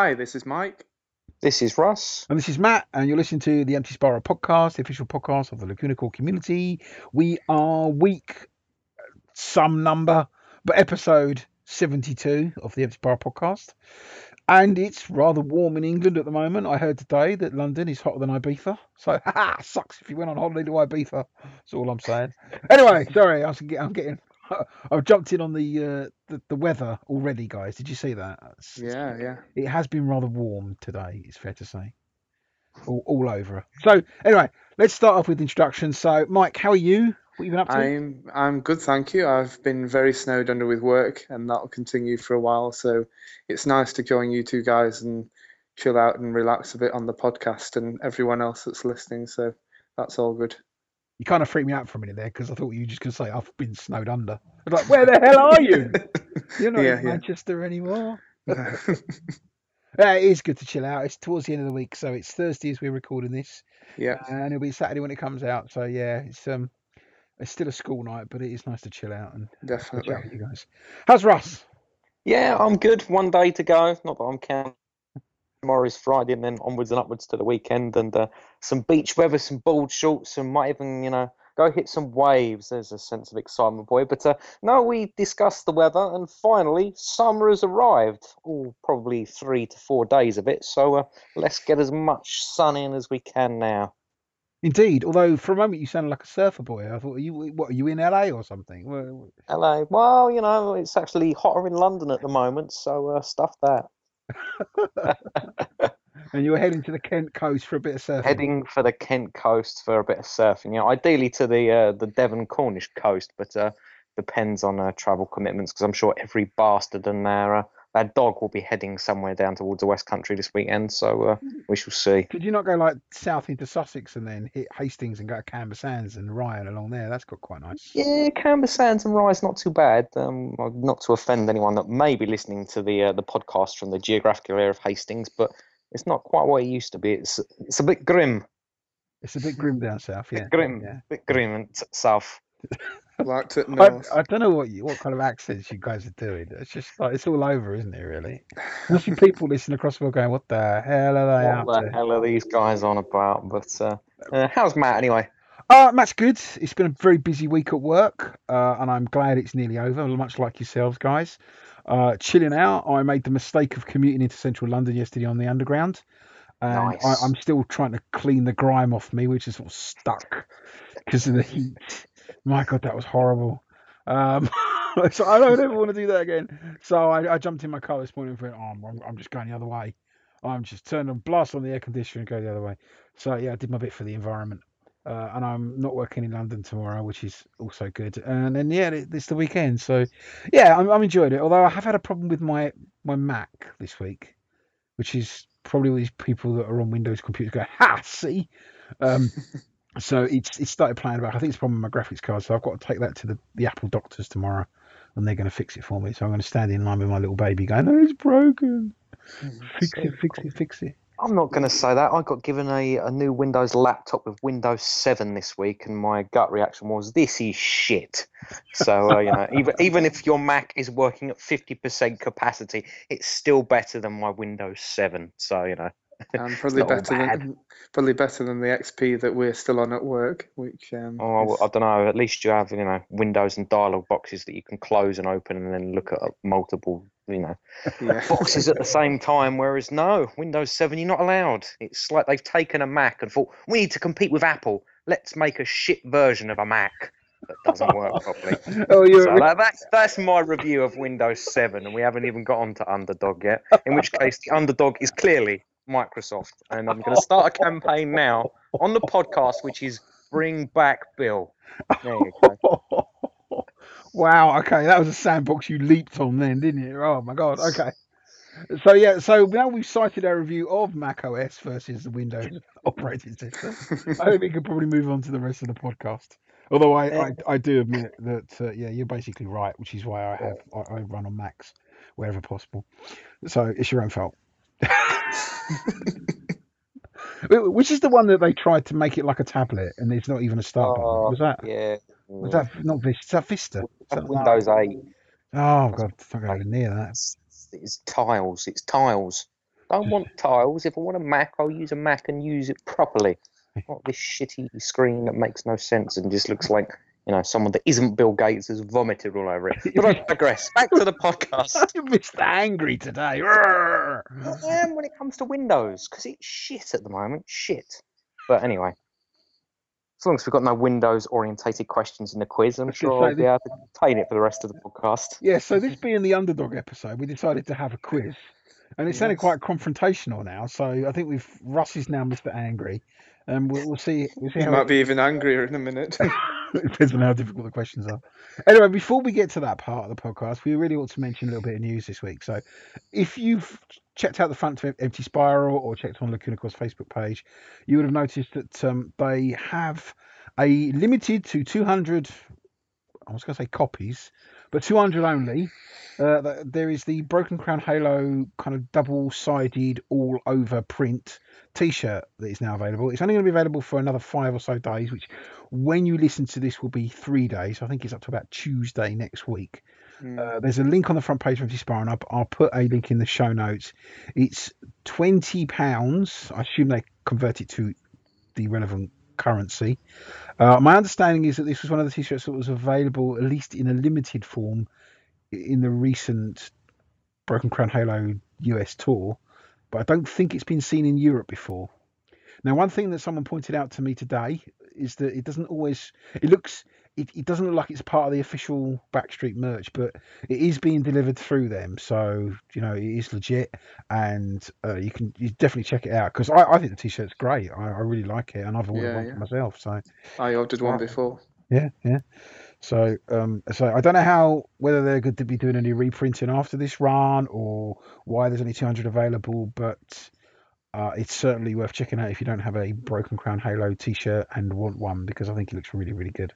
Hi, this is Mike. This is Russ. And this is Matt, and you're listening to the Empty Spiral podcast, the official podcast of the Lacuna Coil community. We are week some number, but episode 72 of the Empty Spiral podcast. And it's rather warm in England at the moment. I heard today that London is hotter than Ibiza. So, haha, sucks if you went on holiday to Ibiza. That's all I'm saying. Anyway, sorry, I'm getting. I've jumped in on the, uh, the the weather already, guys. Did you see that? It's- Yeah, yeah. it has been rather warm today, it's fair to say. All, all over. So, anyway, let's start off with introductions. So, Mike, how are you? What you been up to? I'm I'm good, thank you. I've been very snowed under with work, and that'll continue for a while. So it's nice to join you two guys and chill out and relax a bit on the podcast and everyone else that's listening. So that's all good. You kind of freaked me out for a minute there because I thought you were just going to say, I've been snowed under. I was like, where the hell are you? You're not Yeah, in yeah. Manchester anymore. Yeah, it is good to chill out. It's towards the end of the week, so it's Thursday as we're recording this, Yeah, and it'll be Saturday when it comes out. So, yeah, it's um, it's still a school night, but it is nice to chill out and catch definitely. up with you guys. How's Russ? Yeah, I'm good. One day to go. Not that I'm counting. Tomorrow's Friday, and then onwards and upwards to the weekend, and uh, some beach weather, some board shorts, and might even, you know, go hit some waves. There's a sense of excitement, boy. But uh, no, we discussed the weather, and finally, summer has arrived. Oh, probably three to four days of it. So uh, let's get as much sun in as we can now. Indeed, although for a moment you sounded like a surfer boy. I thought, are you what? Are you in LA or something? LA. Well, you know, it's actually hotter in London at the moment, so uh, stuff that. and you were heading to the Kent coast for a bit of surfing. heading for the Kent coast for a bit of surfing. You know, ideally to the uh, the Devon Cornish coast, but uh, depends on uh, travel commitments because I'm sure every bastard and their their dog will be heading somewhere down towards the West Country this weekend. So uh, we shall see. Could you not go like south into Sussex and then hit Hastings and go to Camber Sands and Ryan along there? That's got quite nice. Yeah, Camber Sands and Rye's not too bad. Um, not to offend anyone that may be listening to the uh, the podcast from the geographical area of Hastings, but it's not quite what it used to be. It's it's a bit grim, It's a bit grim down south, yeah. bit grim, Yeah. bit grim and t- south. Like to I. I don't know what you, what kind of accents you guys are doing. It's just like it's all over, isn't it? Really. There's some people listening across the world going, "What the hell are they What up the to?" hell are these guys on about? But uh, uh, how's Matt anyway? Uh, Matt's good. It's been a very busy week at work, uh, and I'm glad it's nearly over, much like yourselves, guys. Uh, chilling out. I made the mistake of commuting into central London yesterday on the underground. And Nice. I, I'm still trying to clean the grime off me, which is sort of stuck because of the heat. My God, that was horrible. Um, so I don't ever want to do that again. So I, I jumped in my car this morning and went, oh, I'm, I'm just going the other way. I'm just turning on blast on the air conditioner and go the other way. So yeah, I did my bit for the environment. Uh, and I'm not working in London tomorrow, which is also good. And then yeah, it- it's the weekend, so yeah, I'm, I'm enjoying it. Although I have had a problem with my my Mac this week, which is probably all these people that are on Windows computers go, ha, see. Um, so it's it started playing about. I think it's a problem with my graphics card, so I've got to take that to the, the Apple doctors tomorrow, and they're going to fix it for me. So I'm going to stand in line with my little baby, going, "No, it's broken. Fix it, fix it, fix it." I'm not going to say that. I got given a, a new Windows laptop with Windows 7 this week, and my gut reaction was, "This is shit." So uh, you know, even even if your Mac is working at 50% capacity, it's still better than my Windows 7. So you know, And probably better than probably better than the XP that we're still on at work, which um, oh, is- I don't know. At least you have you know Windows and dialog boxes that you can close and open, and then look at multiple you know yeah. boxes at the same time. Whereas no, Windows 7, you're not allowed. It's like they've taken a Mac and thought, we need to compete with Apple. Let's make a shit version of a Mac that doesn't work properly. Oh, you're So that, that's that's my review of Windows 7, and we haven't even got on to Underdog yet. In which case, the Underdog is clearly Microsoft, and I'm going to start a campaign now on the podcast, which is Bring Back Bill. You wow. Okay, that was a sandbox you leaped on then, didn't it? Oh my god. Okay. So yeah, so now we've cited our review of Mac OS versus the Windows operating system. I think we could probably move on to the rest of the podcast. Although I, I, I do admit that uh, yeah, you're basically right, which is why I have I, I run on Macs wherever possible. So it's your own fault. Wh- Which is the one that they tried to make it like a tablet, and it's not even a start button. Oh, Was that? yeah. Was that not Vista? Is that Vista? Like that. Windows 8. Oh god, don't go near that. It's, it's tiles. It's tiles. Don't want tiles. If I want a Mac, I'll use a Mac and use it properly. Not this shitty screen that makes no sense and just looks like you know someone that isn't Bill Gates has vomited all over it. But I digress. Back to the podcast. Mr. Angry today. I am when it comes to Windows because it's shit at the moment. Shit. But anyway, as long as we've got no Windows orientated questions in the quiz, I'm sure gonna I'll be able to contain it for the rest of the podcast. Yeah, so this being the underdog episode, we decided to have a quiz. And it's sounding Yes. quite confrontational now, so I think we've Russ is now Mr. Angry, and we'll, we'll see. We'll see You how might be even angrier in a minute. it depends on how difficult the questions are. Anyway, before we get to that part of the podcast, we really ought to mention a little bit of news this week. So, if you've checked out the front of Empty Spiral or checked on Lacuna Coil's Facebook page, you would have noticed that um, they have a limited to 200. I was going to say copies, but 200 only. Uh, there is the Broken Crown Halo kind of double-sided, all-over print T-shirt that is now available. It's only going to be available for another five or so days, which when you listen to this will be three days. I think it's up to about Tuesday next week. Mm. Uh, there's a link on the front page of Spiral, and I'll, I'll put a link in the show notes. It's twenty pounds. I assume they convert it to the relevant currency. Uh, my understanding is that this was one of the t-shirts that was available, at least in a limited form, in the recent Broken Crown Halo US tour, but I don't think it's been seen in Europe before. Now, one thing that someone pointed out to me today is that it doesn't always. It looks. It, it doesn't look like it's part of the official Backstreet merch, but it is being delivered through them. So you know it is legit, and uh, you can you definitely check it out because I, I think the t-shirt's great. I, I really like it, and I've ordered Yeah, one yeah. for myself. So I ordered one before. yeah, yeah. So, um, so I don't know how whether they're going to be doing any reprinting after this run or why there's only 200 available, but uh, it's certainly worth checking out if you don't have a Broken Crown Halo T-shirt and want one because I think it looks really, really good.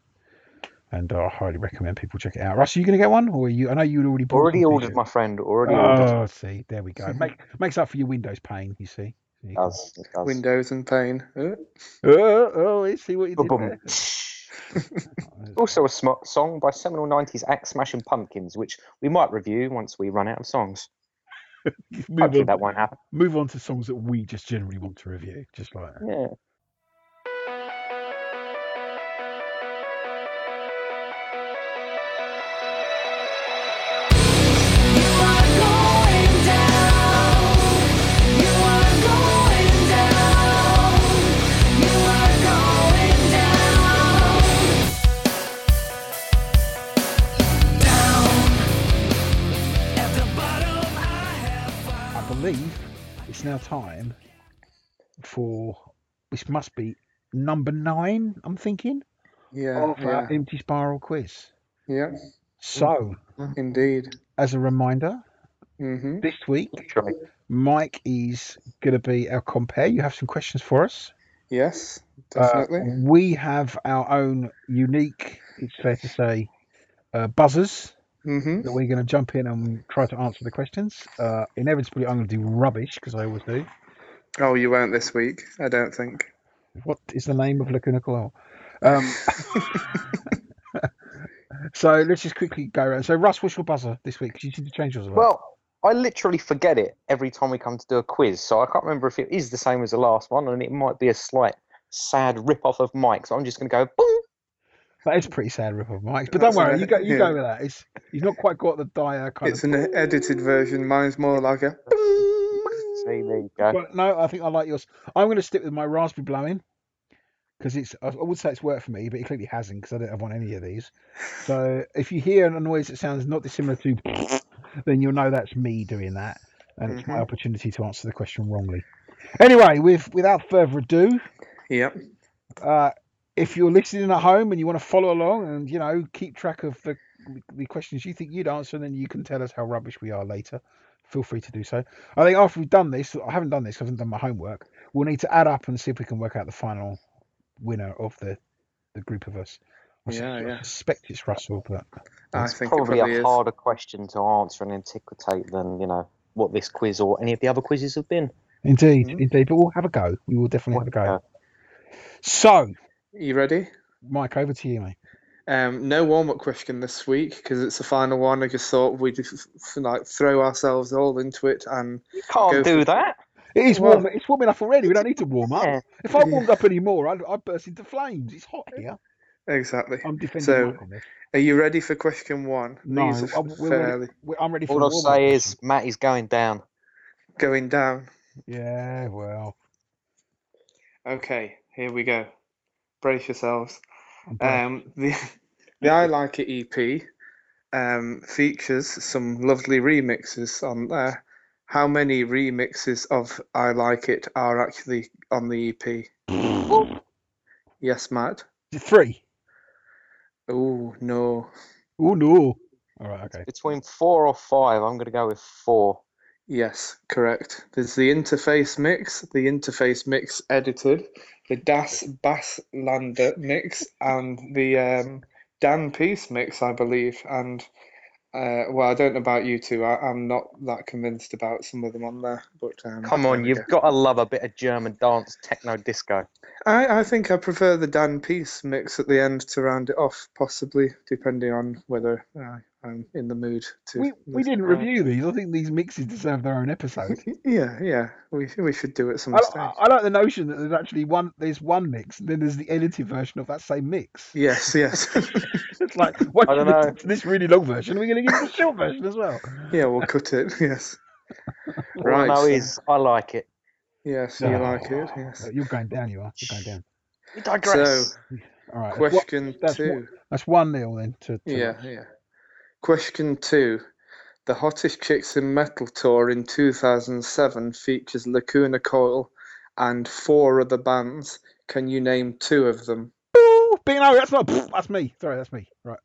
And uh, I highly recommend people check it out. Russ, are you going to get one, or are you? I know you'd already bought Already one ordered, t-shirt. my friend. Already ordered. Oh, see, there we go. Make, makes up for your Windows pain, you see. There you. Does, it does. Windows and pain. Uh, Oh, oh, let's see what you did Boom. there. Also, a sm- song by seminal 90s Axe Smashing Pumpkins, which we might review once we run out of songs. Move Hopefully, on, that won't happen. move on to songs that we just generally want to review, just like that. Yeah. Found. Believe it's now time for this must be number nine. I'm thinking yeah, of yeah, our empty spiral quiz. yeah, So, indeed. as a reminder, hmm this week Literally. Mike is going to be our compare. You have some questions for us. Yes, Uh, definitely. we have our own unique, it's fair to say, uh, buzzers hmm that we're going to jump in and try to answer the questions. Uh, inevitably, I'm going to do rubbish because I always do. Oh, you won't this week, I don't think. What is the name of Lacuna Coil? Um, so let's just quickly go around. So, Russ, what's your buzzer this week? 'Cause you seem to change yours a lot. Well, I literally forget it every time we come to do a quiz, so I can't remember if it is the same as the last one, and it might be a slight sad rip off of Mike. So I'm just going to go boom. That is a pretty sad rip of Mike's, but That's don't worry, an- you go, you yeah. go with that. It's he's not quite got the dire kind It's of. an edited version. Mine's more like a. See, there you go. Well, no, I think I like yours. I'm going to stick with my raspberry blowing because it's. I would say it's worked for me, but it clearly hasn't because I don't have on any of these. So if you hear a noise that sounds not dissimilar to, then you'll know that's me doing that, and it's my Mhm. opportunity to answer the question wrongly. Anyway, with without further ado, Yep. uh, if you're listening at home and you want to follow along and you know keep track of the the questions you think you'd answer, then you can tell us how rubbish we are later. Feel free to do so. I think after we've done this, I haven't done this. I haven't done my homework. We'll need to add up and see if we can work out the final winner of the the group of us. I, Yeah, sus- I yeah. suspect it's Russell, but I It's think it probably, probably a is. harder question to answer and antiquate than you know what this quiz or any of the other quizzes have been. indeed, Mhm. indeed. But we'll have a go. We will definitely have a go. Uh, So, You ready? Mike, over to you, mate. Um, no warm-up question this week because it's the final one. I just thought we'd just, like throw ourselves all into it and you can't do for- that. It is Well- warm. It's warm enough already. We don't need to warm up. Yeah. If I warmed up any more, I'd, I'd burst into flames. It's hot here. Exactly. I'm defending So, Mike. Are you ready for question one? No, These are I'm, we're ready- fairly we- I'm ready for All I'll say is. Matt is going down. going down. Yeah, well, Okay, here we go. Brace yourselves. I'm. Um, the the I Like It EP um, features some lovely remixes on there. How many remixes of I Like It are actually on the EP? Yes, Matt. three. Oh no. Oh no. All right. Okay. Between four or five, I'm going to go with four. Yes, correct. There's the interface mix, the interface mix edited, the Das Bass Lander mix, and the um, Dan Peace mix, I believe. And uh, well, I don't know about you two. I, I'm not that convinced about some of them on there. But um, Come on, you've got to love a bit of German dance, techno disco. I, I think I prefer the Dan Peace mix at the end to round it off, possibly, depending on whether uh, I'm in the mood to. We we didn't review these. I think these mixes deserve their own episode. Yeah, yeah. We we should do it some I, stage. I, I like the notion that there's actually one. There's one mix, and then there's the edited version of that same mix. Yes, yes. It's like, what I don't know. this really long version? We're going to give you the short version as well. Yeah, we'll cut it. Yes. All Right. I know is I like it. Yes, you like it. Yes. Uh, You're going down. You are. You're going down. We digress. So, All right. that's one- question that's two. one- That's one nil then. To, to Yeah, yeah. Question two. The Hottest Chicks in Metal tour in 2007 features Lacuna Coil and four other bands. Can you name two of them? Ooh, Big no, that's not. That's me. Sorry, that's me. Right.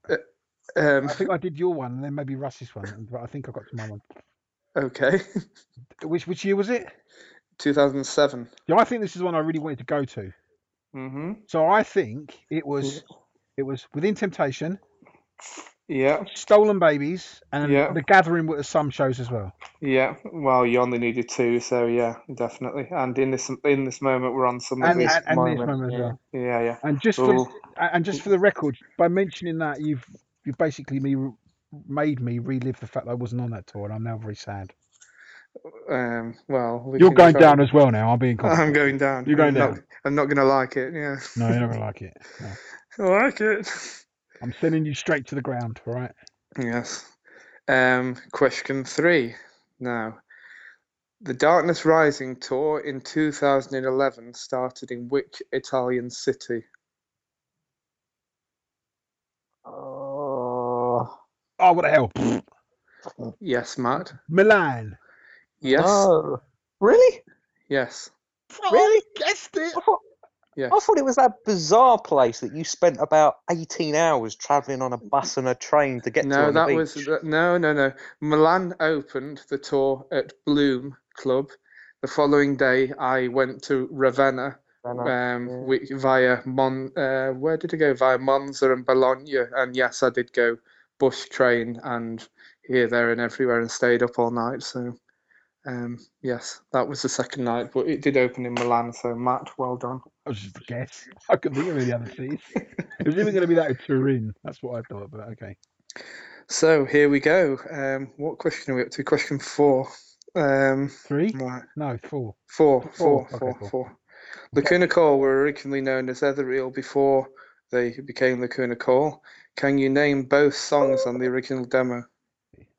Um, I think I did your one, and then maybe Russ's one, but I think I got to my one. okay. Which which year was it? 2007. Yeah, I think this is one I really wanted to go to. Mm-hmm. So I think it was it was Within Temptation, Yeah, Stolen Babies, and Yeah. The Gathering with some shows as well. yeah. Well, you only needed two, so yeah, definitely. And in this in this moment, we're on some of And, these. and, and this moment, as yeah. well. Yeah, yeah. And just for and just for the record, by mentioning that, you've you've basically me made me relive the fact that I wasn't on that tour, and I'm now very sad. Um, well, we You're going down as well now. I'm being. I'm going down. You're going I'm not- down. I'm not gonna like it. Yeah, No, you're not gonna like it. No. I like it. I'm sending you straight to the ground. All right. Yes. Um, question three. Now, the Darkness Rising tour in 2011 started in which Italian city? Oh, Oh, what the hell? Yes, Matt. Milan. Yes. no. Really? Yes. Really? guessed it. I thought, I thought it was that bizarre place that you spent about 18 hours travelling on a bus and a train to get to. No, on the that was beach. that- no, no, no. Milan opened the tour at Bloom Club. The following day, I went to Ravenna, uh, um, yeah. wi- via Mon. Uh, where did I go? Via Monza and Bologna. And yes, I did go bus, train, and here, there, and everywhere, and stayed up all night. So, um, yes, that was the second night, but it did open in Milan. So, Matt, well done. I was just a guess. I couldn't think of any other cities. it was even going to be that in Turin. That's what I thought. But okay. So here we go. Um, what question are we up to? Question four. Um, Three? right. No, four. Four, Four, four, okay, four, four. four. Lacuna Coil were originally known as Ethereal before they became Lacuna Coil. Can you name both songs on the original demo?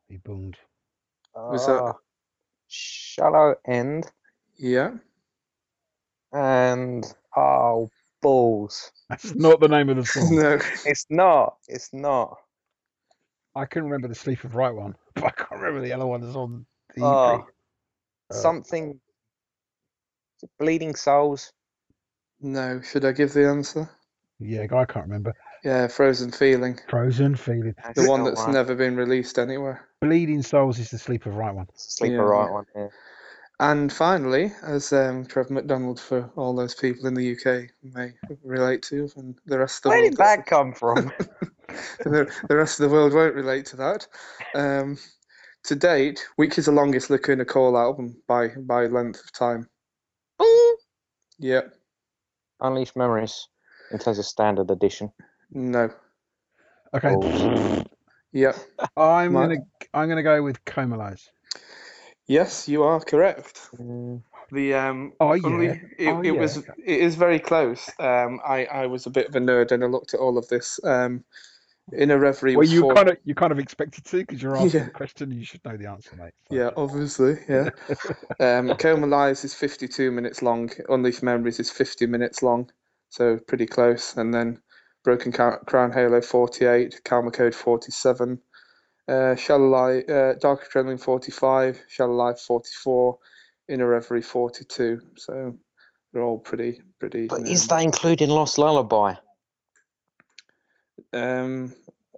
He boomed. was that- uh, Shallow End Yeah. and oh balls. That's not the name of the song. No. It's not. It's not. I can remember the Sleep of Right one, but I can't remember the other one that's on the EP. Oh, Uh, something. Bleeding Souls. No. Should I give the answer? Yeah, I can't remember. Yeah, Frozen Feeling. Frozen Feeling. That's The one the that's never been released anywhere. Bleeding Souls is the Sleep of Right one. Sleeper Yeah, right one. Yeah. And finally, as um, Trevor McDonald for all those people in the UK may relate to, and the rest of the Where world did that come from? the, the rest of the world won't relate to that. Um, to date, which is the longest Lacuna Coil album by by length of time? Yeah, Unleashed Memories in terms of standard edition. No, Okay. Balls. yeah, I'm Mark? gonna I'm gonna go with Comalies. yes, you are correct. Mm, The um, Oh, yeah. only it, Oh, it yeah. was it is very close. Um, I I was a bit of a nerd and I looked at all of this. Um, in a Reverie Well, you four- kind of you kind of expected to because you're asking Yeah. the question. You should know the answer, mate. So- Yeah, obviously, yeah. um, Comalies is 52 minutes long. Unleashed Memories is 50 minutes long, so pretty close. And then Broken Crown Halo 48, Karma Code 47, uh, Shallow Light, uh, Dark Adrenaline 45, Shallow Life 44, In a Reverie 42. So they're all pretty, pretty. But is that including Lost Lullaby? Um,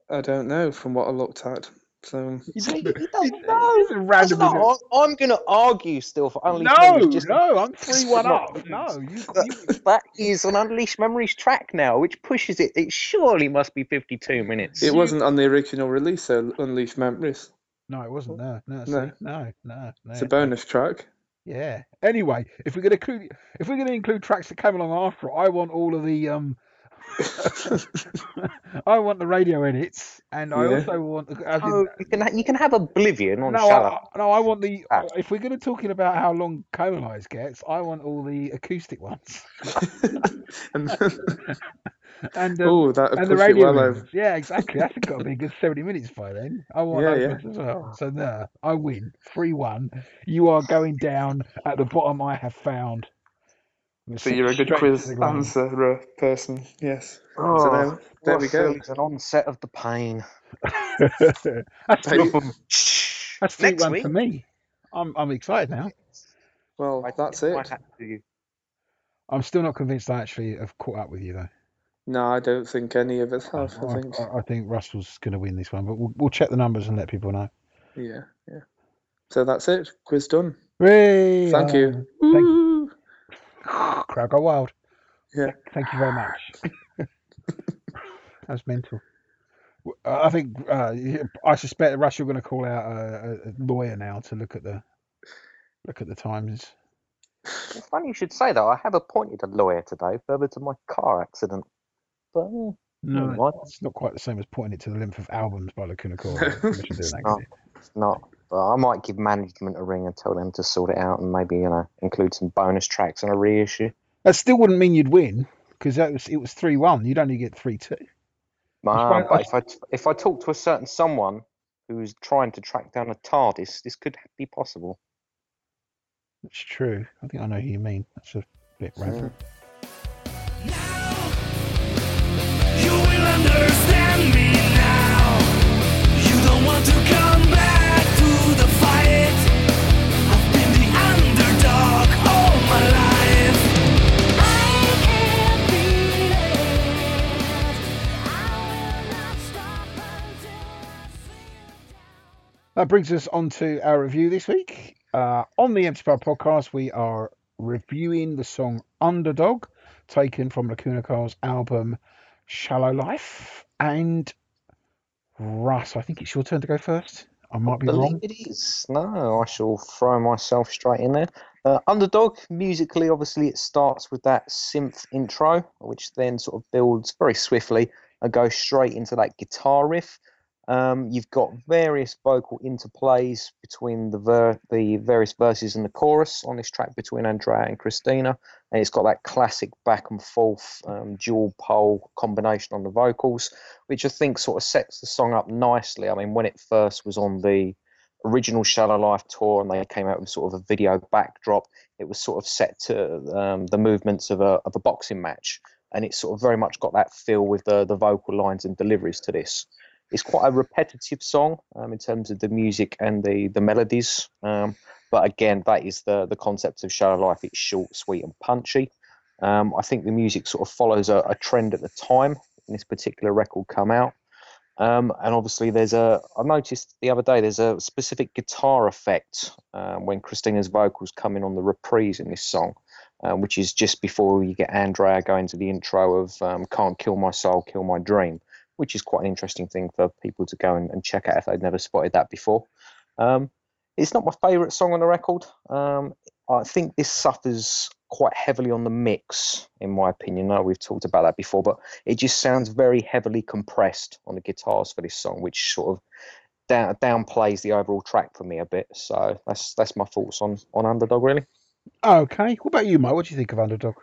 I don't know from what I looked at. So You See, just- you don't know. you just randomly That's not- I- I'm going to argue still for Unleashed No, Memories. Just no, I'm three one up. not- No, you, you That, that is an Unleashed Memories track now, which pushes it. It surely must be 52 minutes. it wasn't on the original release, so Unleashed Memories. no, it wasn't. No, no, see, No. no, no, no. It's a bonus track. Yeah. Anyway, if we're gonna include if we're gonna include tracks that came along after, I want all of the um. I want the radio edits, and I Yeah. also want. the- as in- Oh, you can ha- you can have Oblivion on no, Shallow. I, no, I want the. Ah. If we're going to talking about how long Comalies gets, I want all the acoustic ones and and um, oh, that and the radio well over. Yeah, exactly. That's got to be a good seventy minutes by then. I want Yeah, those yeah. as well. So there, I win three one. You are going down at the bottom. I have found. I'm gonna So you're a good quiz the ground. answer person. Yes. So Oh, there, there we I feel go. is an onset of the pain. that's three, Hey, that's three Next one week, for me. I'm I'm excited now. Well, that's it. my hat to you. I'm still not convinced I actually have caught up with you though. No, I don't think any of us have. I think. I, I think Russell's going to win this one, but we'll, we'll check the numbers and let people know. Yeah, yeah. So that's it. Quiz done. Hooray! Thank you. Thank- Woo! crowd go wild. Yeah. Thank you very much. That's mental. I think uh, y- I suspect that Russ, you're going to call out a, a- a lawyer now to look at the look at the times. It's funny you should say that. I have appointed a lawyer today further to my car accident. But uh, No, it's not quite the same as pointing it to the length of albums by Lacuna Coil. No. Permission to do that, No. can you? it's not. But I might give management a ring and tell them to sort it out and maybe, you know, include some bonus tracks and a reissue. That still wouldn't mean you'd win because that was it was three one. You'd only get three two. Ah, fine, but if I if I talk to a certain someone who's trying to track down a TARDIS, this could be possible. That's true. I think I know who you mean. That's a bit random. You will understand That brings us on to our review this week. Uh, on the Empty Pub podcast, we are reviewing the song Underdog, taken from Lacuna Coil's album Shallow Life. And Russ, I think it's your turn to go first. I might be believe wrong. it is. No, I shall throw myself straight in there. Uh, Underdog, musically, obviously, it starts with that synth intro, which then sort of builds very swiftly and goes straight into that guitar riff. Um, you've got various vocal interplays between the ver- the various verses and the chorus on this track between Andrea and Cristina, and it's got that classic back and forth um, dual pole combination on the vocals, which I think sort of sets the song up nicely. I mean, when it first was on the original Shallow Life tour and they came out with sort of a video backdrop, it was sort of set to um, the movements of a of a boxing match, and it sort of very much got that feel with the the vocal lines and deliveries to this. It's quite a repetitive song um, in terms of the music and the the melodies, um, but again, that is the the concept of Shallow Life. It's short, sweet, and punchy. Um, I think the music sort of follows a, a trend at the time when this particular record come out. Um, and obviously, there's a. I noticed the other day there's a specific guitar effect um, when Cristina's vocals come in on the reprise in this song, um, which is just before you get Andrea going to the intro of um, "Can't Kill My Soul, Kill My Dream," which is quite an interesting thing for people to go and, and check out if they've never spotted that before. Um, it's not my favourite song on the record. Um, I think this suffers quite heavily on the mix, in my opinion. I know we've talked about that before, but it just sounds very heavily compressed on the guitars for this song, which sort of down, downplays the overall track for me a bit. So that's that's my thoughts on on Underdog, really. Okay. What about you, Mike? What do you think of Underdog?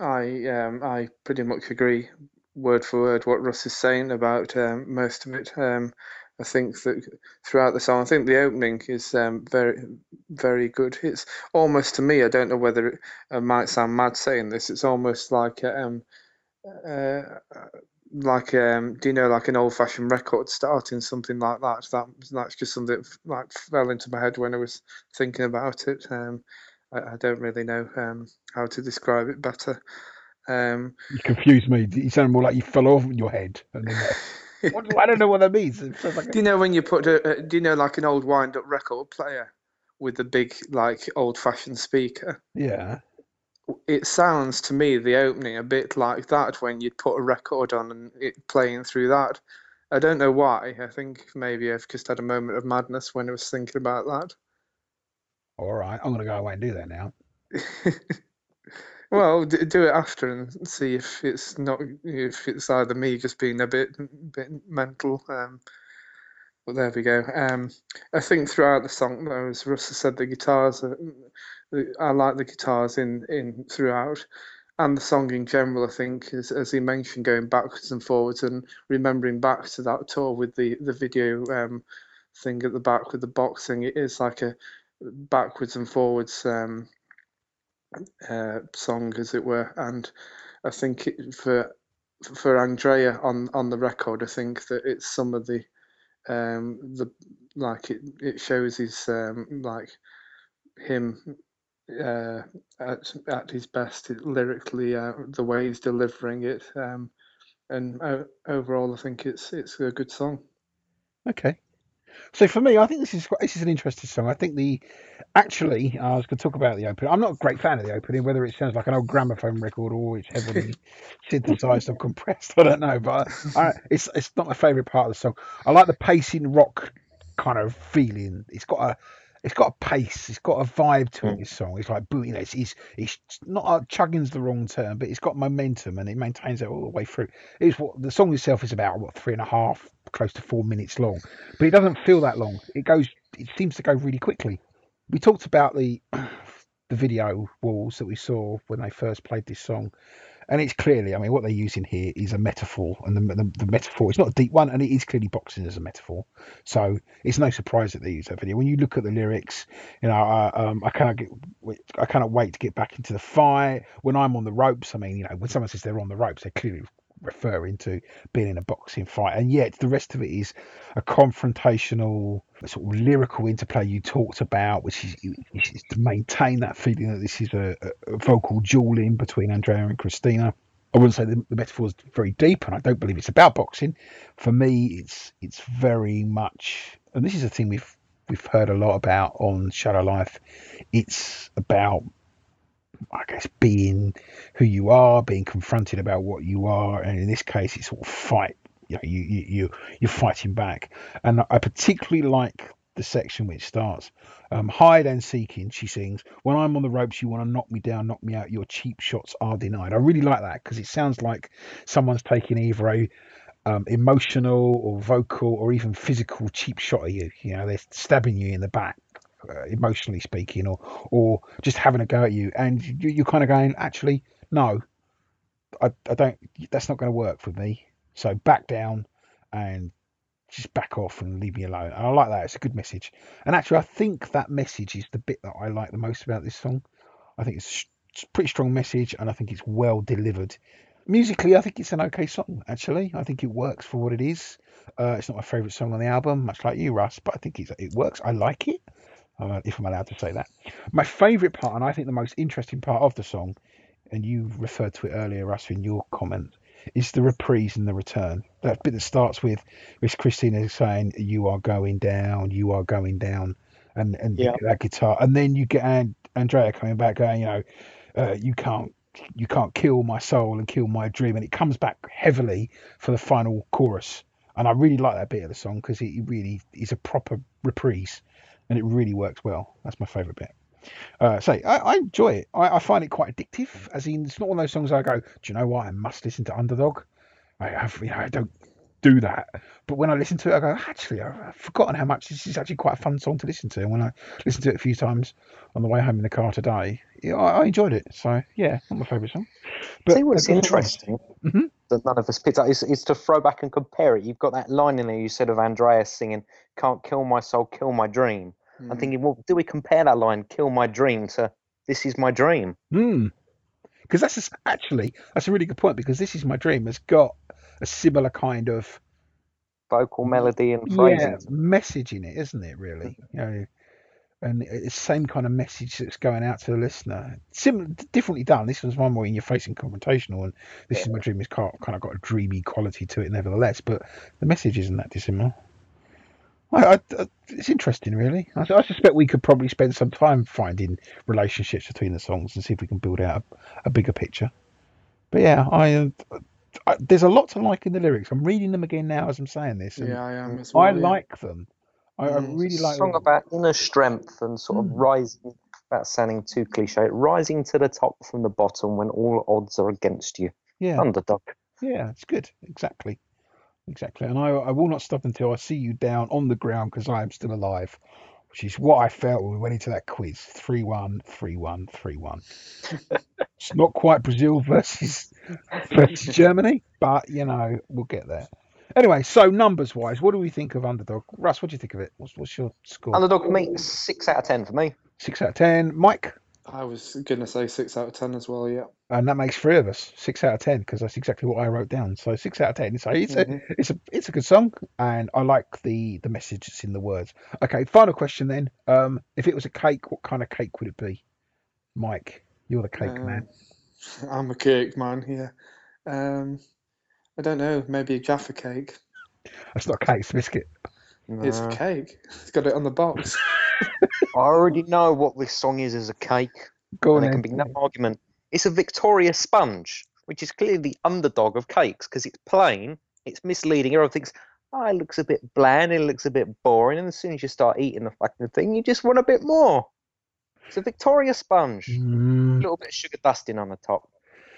I um I pretty much agree word for word what Russ is saying about um, most of it. Um, I think that throughout the song, I think the opening is um, very very good. It's almost to me, I don't know whether it uh, might sound mad saying this. It's almost like um uh, like um do you know like an old fashioned record starting something like that. That that's just something that like fell into my head when I was thinking about it. Um, I, I don't really know um how to describe it better. Um, You confused me. You sound more like you fell off your head. And then, what, I don't know what that means. Like do you know when you put a, a do you know like an old wind up record player with the big like old fashioned speaker? yeah. It sounds to me the opening a bit like that when you'd put a record on and it playing through that. I don't know why. I think maybe I've just had a moment of madness when I was thinking about that. All right. I'm going to go away and do that now. well, do it after and see if it's not if it's either me just being a bit bit mental. Um, but there we go. Um, I think throughout the song, though, as Russ has said, the guitars are, I like the guitars in in throughout, and the song in general. I think, as as he mentioned, going backwards and forwards and remembering back to that tour with the the video um, thing at the back with the boxing. It is like a backwards and forwards um, uh, song, as it were, and I think it, for for Andrea on on the record, I think that it's some of the um the like it it shows his um like him uh at at his best lyrically uh, the way he's delivering it um and overall I think it's it's a good song Okay. So for me, I think this is quite- this is an interesting song. I think the actually I was going to talk about the opening. I'm not a great fan of the opening, whether it sounds like an old gramophone record or it's heavily synthesized or compressed. I don't know, but I, it's it's not my favorite part of the song. I like the pacing rock kind of feeling. It's got a it's got a pace. It's got a vibe to it. This song. It's like boo- you know, it's it's, it's not uh, chugging's the wrong term, but it's got momentum and it maintains it all the way through. It's what the song itself is about. What three and a half, close to four minutes long, but it doesn't feel that long. It goes. It seems to go really quickly. We talked about the the video walls that we saw when they first played this song, and it's clearly, I mean, what they're using here is a metaphor, and the, the, the metaphor is not a deep one, and it is clearly boxing as a metaphor. So it's no surprise that they use that video. When you look at the lyrics, you know, I, um, I cannot get, I cannot wait to get back into the fight. When I'm on the ropes, I mean, you know, when someone says they're on the ropes, they're clearly referring to being in a boxing fight, and yet the rest of it is a confrontational sort of lyrical interplay you talked about, which is, is to maintain that feeling that this is a, a a vocal dueling between Andrea and Cristina. I wouldn't say the, the metaphor is very deep, and I don't believe it's about boxing. For me, it's it's very much, and this is a thing we've we've heard a lot about on Shallow Life. It's about, I guess, being who you are, being confronted about what you are, and in this case, it's sort of fight. You know, you you you you're fighting back, and I particularly like the section which starts um, hide and seeking she sings. When i'm on the ropes you want to knock me down knock me out. Your cheap shots are denied. I really like that because it sounds like someone's taking either a um, emotional or vocal or even physical cheap shot at you. You know they're stabbing you in the back uh, emotionally speaking or or just having a go at you and you, you're kind of going actually no I, I don't that's not going to work for me so back down and just back off and leave me alone. And I like that. It's a good message. And actually, I think that message is the bit that I like the most about this song. I think it's a pretty strong message, and I think it's well delivered. Musically, I think it's an okay song. Actually, I think it works for what it is. Uh, it's not my favourite song on the album, much like you, Russ, but I think it works. I like it, uh, if I'm allowed to say that. My favourite part, and I think the most interesting part of the song, and you referred to it earlier, Russ, in your comment, is the reprise and the return. That bit that starts with with Cristina saying, "You are going down, you are going down," and and Yeah. that guitar, and then you get An- Andrea coming back, going, "You know, uh, you can't." You can't kill my soul and kill my dream, and it comes back heavily for the final chorus. And I really like that bit of the song because it really is a proper reprise, and it really works well. That's my favourite bit. Uh, so I, I enjoy it. I, I find it quite addictive. As in, it's not one of those songs I go, do you know what? I must listen to Underdog. I have, you know, I don't do that. But when I listen to it, I go, actually, I've forgotten how much this is actually quite a fun song to listen to. And when I listened to it a few times on the way home in the car today, yeah, I, I enjoyed it. So yeah, not my favourite song. But See what's that's what it was. interesting Mhm. that none of us picked up is, is to throw back and compare it. You've got that line in there you said of Andreas singing, Can't kill my soul, kill my dream. I'm Mm. thinking, well, do we compare that line, kill my dream, to this is my dream? Hmm. Because that's just- actually that's a really good point. Because this is my dream has got a similar kind of Vocal melody and yeah message in it, isn't it? Really, mm. you know, and it's the same kind of message that's going out to the listener. Similar, differently done. This was one more in your facing confrontational, and this is my dream is kind of got a dreamy quality to it, nevertheless. But the message isn't that dissimilar. I, I, I- it's interesting, really. I, I suspect we could probably spend some time finding relationships between the songs and see if we can build out a, a bigger picture. But yeah, I, uh, I there's a lot to like in the lyrics. I'm reading them again now as I'm saying this. and Yeah, I am as well. I yeah. like them. I, I Mm. really like song them. about inner strength and sort of Mm. rising, without sounding too cliche, rising to the top from the bottom when all odds are against you. Yeah, Underdog. yeah, it's good. Exactly, exactly. And I, I will not stop until I see you down on the ground because I am still alive, which is what I felt when we went into that quiz. Three one, three one, three one. it's not quite Brazil versus versus Germany, but you know we'll get there. Anyway, so numbers wise, what do we think of Underdog? Russ, what do you think of it? What's, what's your score? Underdog for me, six out of ten for me. Six out of ten. Mike, I was gonna say six out of ten as well. Yeah. and that makes three of us. Six out of ten because that's exactly what I wrote down. So six out of ten. So it's Mhm. a it's a it's a good song, and I like the the message that's in the words. Okay, final question then. Um, if it was a cake, what kind of cake would it be? Mike, you're the cake man. Um, I'm a cake man. Yeah. Um, I don't know. Maybe a Jaffa cake. That's not a cake, it's a biscuit. It's a cake. It's got it on the box. I already know what this song is as a cake, Go on there can be no argument. It's a Victoria sponge, which is clearly the underdog of cakes because it's plain, it's misleading. Everyone thinks, oh, it looks a bit bland, it looks a bit boring, and as soon as you start eating the fucking thing, you just want a bit more. It's a Victoria sponge, a Mm, little bit of sugar dusting on the top.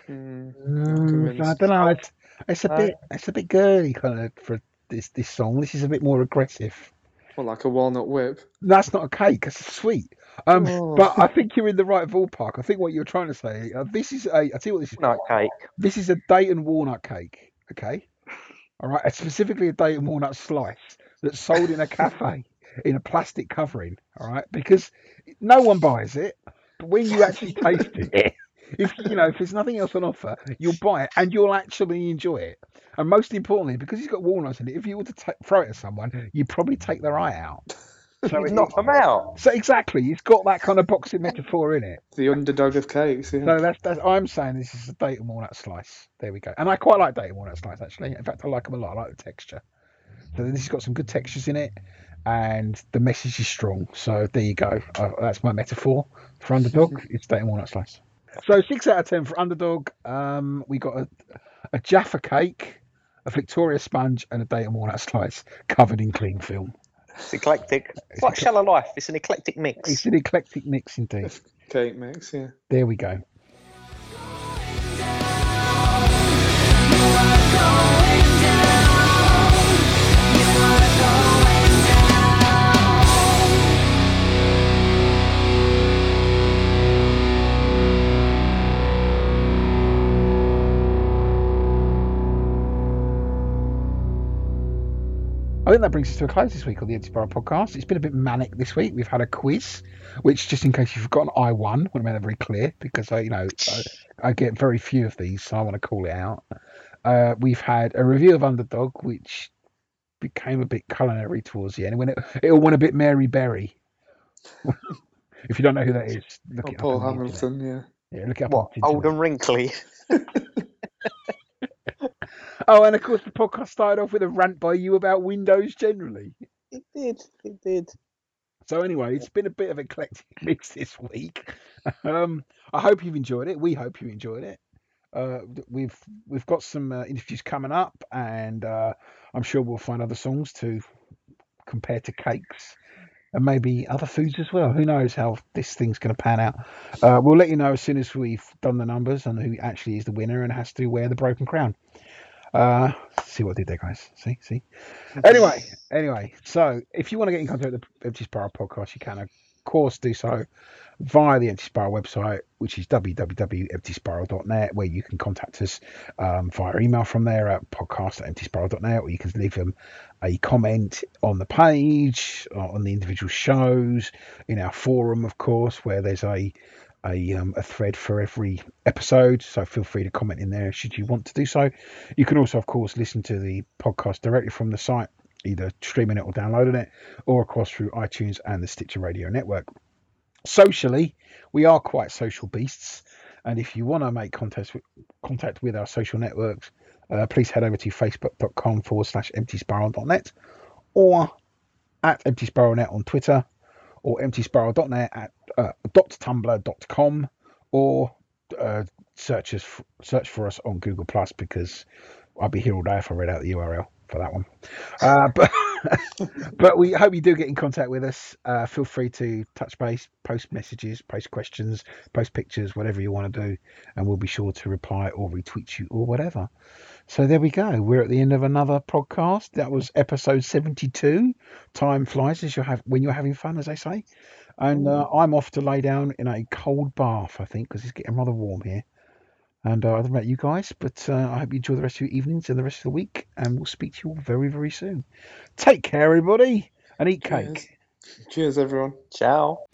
Mm, mm, I don't know. It's, it's a Uh, bit it's a bit girly kind of for this this song. This is a bit more aggressive. Well, like a walnut whip. That's not a cake. It's a sweet. Um, Oh. but I think you're in the right ballpark. I think what you're trying to say. Uh, this is a. I tell you what this is. Nut cake. This is a Dayton walnut cake. Okay. All right. It's specifically a Dayton walnut slice that's sold in a cafe in a plastic covering. All right. Because no one buys it, but when you actually taste it, if you know if there's nothing else on offer, you'll buy it and you'll actually enjoy it. And most importantly, because it's got walnuts in it, if you were to ta throw it at someone, you'd probably take their eye out. So, it- Knock them out. so exactly, it's got that kind of boxing metaphor in it. The underdog of cakes. Yeah. So that's that's I'm saying this is a date and walnut slice. There we go. And I quite like date and walnut slice actually. In fact, I like them a lot. I like the texture. So this has got some good textures in it, and the message is strong. So there you go. Uh, that's my metaphor for underdog. It's date and walnut slice. So six out of ten for underdog. Um, we got a, a Jaffa cake, a Victoria sponge, and a Dayton walnut slice covered in clean film. It's eclectic. It's like Shallow Life. It's an eclectic mix. It's an eclectic mix indeed. Cake mix. Yeah. There we go. Think that brings us to a close this week on the Empty Barrel podcast. It's been a bit manic this week. We've had a quiz, which, just in case you've forgotten, I won. I want to make that very clear because I, you know, I, I get very few of these, so I want to call it out. Uh, we've had a review of Underdog, which became a bit culinary towards the end. When it, it all went a bit Mary Berry. if you don't know who that is, look Or it up. Paul on the internet. Hamilton. Yeah. Yeah, look it up. What? Old and wrinkly. Oh, and of course, the podcast started off with a rant by you about Windows generally. It did. It did. So anyway, it's been a bit of eclectic mix this week. Um, I hope you've enjoyed it. We hope you enjoyed it. Uh, we've we've got some uh, interviews coming up, and uh, I'm sure we'll find other songs to compare to cakes and maybe other foods as well. Who knows how this thing's going to pan out? Uh, we'll let you know as soon as we've done the numbers and who actually is the winner and has to wear the broken crown. Uh, see what I did there, guys. See, see. Anyway, anyway. So if you want to get in contact with the Empty Spiral podcast, you can. Course, do so via the Empty Spiral website, which is www.emptyspiral.net, where you can contact us um, via email from there at podcast or you can leave them a comment on the page, uh, on the individual shows, in our forum, of course, where there's a a, um, a thread for every episode. So feel free to comment in there should you want to do so. You can also, of course, listen to the podcast directly from the site, either streaming it or downloading it, or course through iTunes and the Stitcher Radio Network. Socially, we are quite social beasts. And if you want to make contact with, contact with our social networks, uh, please head over to facebook.com forward slash emptyspiral.net or at emptyspiralnet on Twitter or emptyspiral.net at uh, .tumblr.com or uh, search us search for us on Google Plus because I'll be here all day if I read out the URL for that one. Uh, but but we hope you do get in contact with us. Uh, feel free to touch base, post messages, post questions, post pictures, whatever you want to do, and we'll be sure to reply or retweet you or whatever. So there we go. We're at the end of another podcast. That was episode seventy-two. Time flies as you have when you're having fun, as they say. And uh, I'm off to lay down in a cold bath, I think, because it's getting rather warm here. And uh, I don't know about you guys, but uh, I hope you enjoy the rest of your evenings and the rest of the week. And we'll speak to you all very, very soon. Take care, everybody, and eat cake. Cheers, Cheers everyone. Ciao.